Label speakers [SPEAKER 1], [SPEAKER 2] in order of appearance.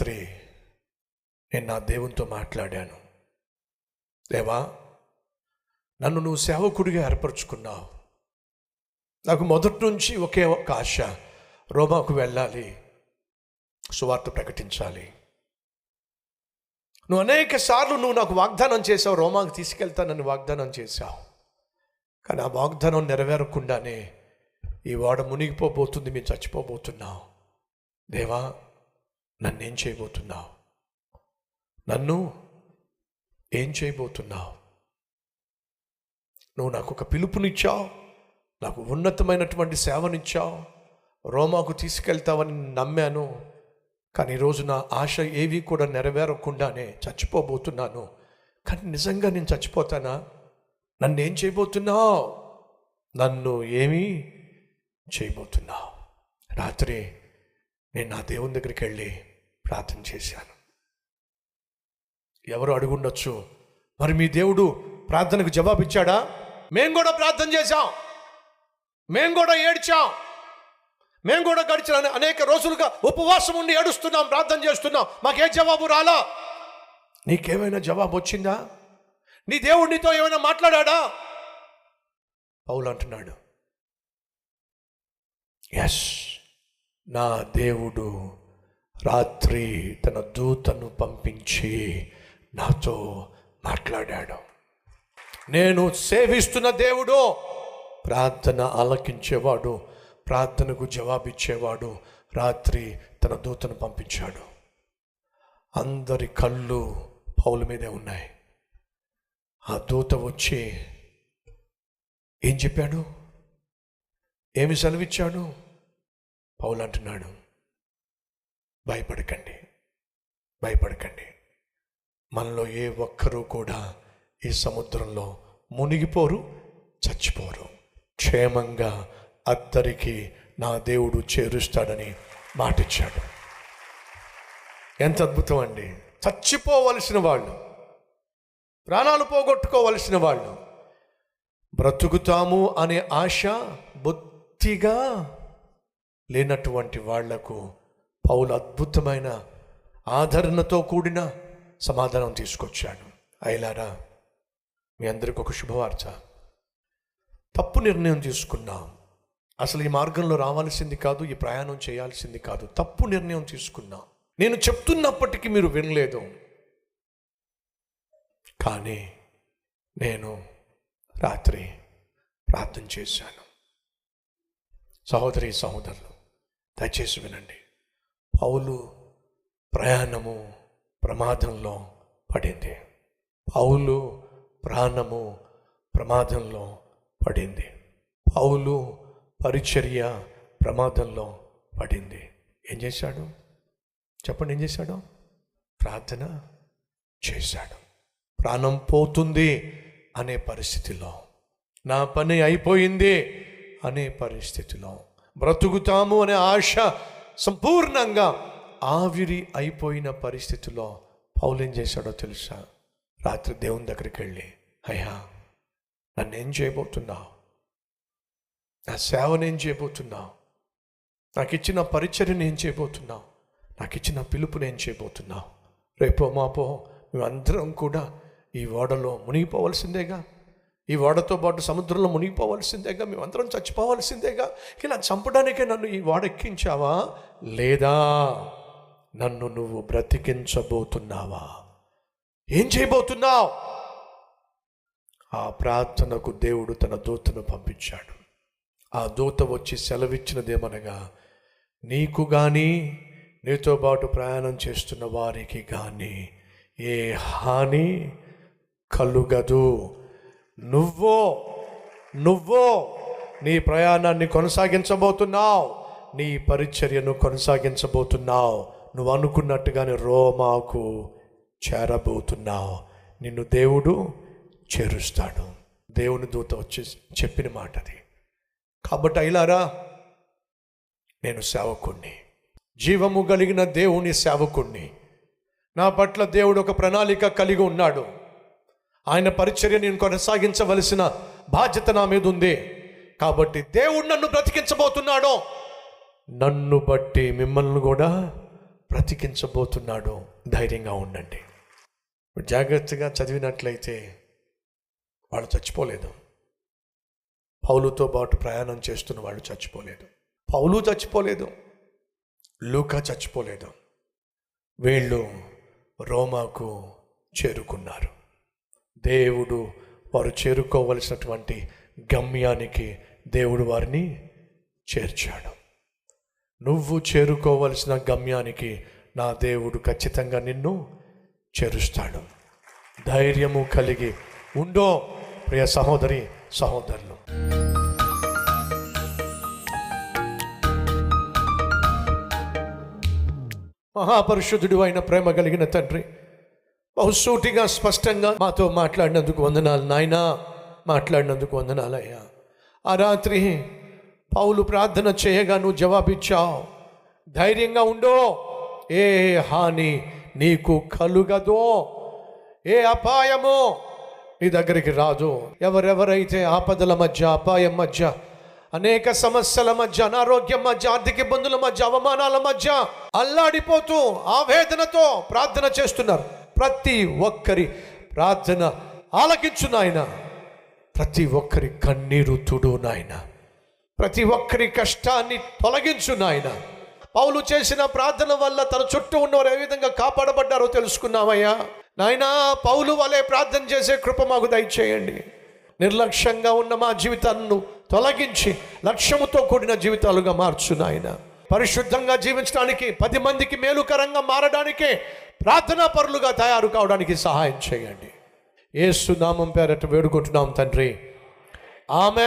[SPEAKER 1] రాత్రి నేను నా దేవునితో మాట్లాడాను. దేవా నన్ను నువ్వు సేవకుడిగా ఏర్పరచుకున్నావు. నాకు మొదటి నుంచి ఒకే ఒక ఆశ రోమాకు వెళ్ళాలి సువార్త ప్రకటించాలి. నువ్వు అనేక సార్లు నువ్వు నాకు వాగ్దానం చేసావు రోమాకు తీసుకెళ్తానని వాగ్దానం చేశావు. కానీ ఆ వాగ్దానం నెరవేరకుండానే ఈ వాడ మునిగిపోబోతుంది మేము చచ్చిపోబోతున్నావు దేవా నన్నేం చేయబోతున్నావు? నన్ను ఏం చేయబోతున్నావు? నువ్వు నాకు ఒక పిలుపునిచ్చావు నాకు ఉన్నతమైనటువంటి సేవనిచ్చావు రోమాకు తీసుకెళ్తావని నమ్మాను కానీ ఈరోజు నా ఆశ ఏవి కూడా నెరవేరకుండానే చచ్చిపోబోతున్నాను. కానీ నిజంగా నేను చచ్చిపోతానా? నన్ను ఏం చేయబోతున్నావు? నన్ను ఏమీ చేయబోతున్నావు? రాత్రి నేను నా దేవుని దగ్గరికి వెళ్ళి ప్రార్థన చేశాను. ఎవరు అడుగుండొచ్చు మరి మీ దేవుడు ప్రార్థనకు జవాబు ఇచ్చాడా మేము కూడా ప్రార్థన చేశాం. మేము కూడా ఏడ్చాం. మేము కూడా గడిచిన అనేక రోజులుగా ఉపవాసం ఉండి ఏడుస్తున్నాం ప్రార్థన చేస్తున్నాం. మాకే జవాబు రాలా? నీకేమైనా జవాబు వచ్చిందా? నీ దేవుడు నీతో ఏమైనా మాట్లాడా పౌలు అంటున్నాడు ఎస్ నా దేవుడు రాత్రి తన దూతను పంపించి నాతో మాట్లాడాడు. నేను సేవిస్తున్న దేవుడు. ప్రార్థన ఆలకించేవాడు ప్రార్థనకు జవాబిచ్చేవాడు రాత్రి తన దూతను పంపించాడు. అందరి కళ్ళు పౌల మీదే ఉన్నాయి. ఆ దూత వచ్చి ఏం చెప్పాడు? ఏమి సెలవిచ్చాడు? పౌలు అంటున్నాడు. భయపడకండి. భయపడకండి. మనలో ఏ ఒక్కరూ కూడా ఈ సముద్రంలో మునిగిపోరు చచ్చిపోరు. క్షేమంగా అద్దరికి నా దేవుడు చేరుస్తాడని మాటిచ్చాడు. ఎంత అద్భుతం అండి. చచ్చిపోవలసిన వాళ్ళు ప్రాణాలు పోగొట్టుకోవలసిన వాళ్ళు. బ్రతుకుతాము అనే ఆశ బొత్తిగా లేనటువంటి వాళ్ళకు పౌలు అద్భుతమైన ఆదరణతో కూడిన సమాధానం తీసుకొచ్చాడు. అయిలారా మీ అందరికి ఒక శుభవార్త. తప్పు నిర్ణయం తీసుకున్నాం. అసలు ఈ మార్గంలో రావాల్సింది కాదు ఈ ప్రయాణం చేయాల్సింది కాదు. తప్పు నిర్ణయం తీసుకున్నాం. నేను చెప్తున్నప్పటికీ మీరు వినలేదు. కానీ నేను రాత్రి ప్రార్థన చేశాను. సహోదరి సహోదరులు దయచేసి వినండి. పౌలు ప్రయాణము ప్రమాదంలో పడింది. పౌలు ప్రాణము ప్రమాదంలో పడింది. పౌలు పరిచర్య ప్రమాదంలో పడింది. ఏం చేశాడు? చెప్పండి ఏం చేశాడు? ప్రార్థన చేశాడు. ప్రాణం పోతుంది అనే పరిస్థితిలో నా పని అయిపోయింది అనే పరిస్థితిలో బ్రతుకుతాము అనే ఆశ సంపూర్ణంగా ఆవిరి అయిపోయిన పరిస్థితిలో పౌలేం చేశాడో తెలుసా? రాత్రి దేవుని దగ్గరికి వెళ్ళి అయ్యా నన్ను ఏం చేయబోతున్నావు? నా సేవను ఏం చేయబోతున్నావు? నాకు ఇచ్చిన పరిచర్యను ఏం చేయబోతున్నావు? నాకు ఇచ్చిన పిలుపుని ఏం చేయబోతున్నావు? రేపో మాపో మేమందరం కూడా ఈ ఓడలో మునిగిపోవలసిందేగా? ఈ ఓడతో పాటు సముద్రంలో మునిగిపోవలసిందేగా మేమందరం చచ్చిపోవలసిందేగా. ఇలా చంపడానికే నన్ను ఈ ఓడ ఎక్కించావా? లేదా నన్ను నువ్వు బ్రతికించబోతున్నావా? ఏం చేయబోతున్నావు? ఆ ప్రార్థనకు దేవుడు తన దూతను పంపించాడు. ఆ దూత వచ్చి సెలవిచ్చినదేమనగా నీకు కానీ నీతో పాటు ప్రయాణం చేస్తున్న వారికి కానీ ఏ హాని కలుగదు. నువ్వో నువ్వో నీ ప్రయాణాన్ని కొనసాగించబోతున్నావు. నీ పరిచర్యను కొనసాగించబోతున్నావు. నువ్వు అనుకున్నట్టుగానే రోమాకు చేరబోతున్నావు. నిన్ను దేవుడు చేరుస్తాడు. దేవుని దూత వచ్చి చెప్పిన మాట అది. కాబట్టి అయిలారా నేను సేవకుణ్ణి. జీవము కలిగిన దేవుని సేవకుణ్ణి. నా పట్ల దేవుడు ఒక ప్రణాళిక కలిగి ఉన్నాడు. ఆయన పరిచర్య నేను కొనసాగించవలసిన బాధ్యత నా మీద ఉంది. కాబట్టి దేవుడు నన్ను బ్రతికించబోతున్నాడు. నన్ను బట్టి మిమ్మల్ని కూడా బ్రతికించబోతున్నాడు. ధైర్యంగా ఉండండి. జాగ్రత్తగా చదివినట్లయితే వాళ్ళు చచ్చిపోలేదు. పౌలుతో పాటు ప్రయాణం చేస్తున్న వాళ్ళు చచ్చిపోలేదు. పౌలు చచ్చిపోలేదు. లూకా చచ్చిపోలేదు. వీళ్ళు రోమాకు చేరుకున్నారు. దేవుడు వారు చేరుకోవలసినటువంటి గమ్యానికి దేవుడు వారిని చేర్చాడు. నువ్వు చేరుకోవలసిన గమ్యానికి నా దేవుడు ఖచ్చితంగా నిన్ను చేరుస్తాడు. ధైర్యము కలిగి ఉండో ప్రియ సహోదరి సహోదరులు. మహాపరిశుద్ధుడు అయిన ప్రేమ కలిగిన తండ్రి బహుసూటిగా స్పష్టంగా మాతో మాట్లాడినందుకు వందనాలు నాయనా. మాట్లాడినందుకు వందనాలయ్యా ఆ రాత్రి పౌలు ప్రార్థన చేయగా నువ్వు జవాబిచ్చావు. ధైర్యంగా ఉండో. ఏ హాని నీకు కలుగదో. ఏ అపాయమో నీ దగ్గరికి రాదు. ఎవరెవరైతే ఆపదల మధ్య అపాయం మధ్య అనేక సమస్యల మధ్య అనారోగ్యం మధ్య ఆర్థిక ఇబ్బందుల మధ్య అవమానాల మధ్య అల్లాడిపోతూ ఆవేదనతో ప్రార్థన చేస్తున్నారు. ప్రతి ఒక్కరి ప్రార్థన ఆలకించు నాయన. ప్రతి ఒక్కరి కన్నీరు తుడు నాయన. ప్రతి ఒక్కరి కష్టాన్ని తొలగించు నాయన. పౌలు చేసిన ప్రార్థన వల్ల తన చుట్టూ ఉన్నవారు ఏ విధంగా కాపాడబడ్డారో తెలుసుకున్నామయ్యా నాయనా పౌలు వలె ప్రార్థన చేసే కృప మాకు దయచేయండి. నిర్లక్ష్యంగా ఉన్న మా జీవితాలను తొలగించి లక్ష్యముతో కూడిన జీవితాలుగా మార్చు నాయన. పరిశుద్ధంగా జీవించడానికి పది మందికి మేలుకరంగా మారడానికి ప్రార్థనా పరులుగా తయారు కావడానికి సహాయం చేయండి. ఏసునామం పేరట వేడుకుంటున్నాం తండ్రి. ఆమె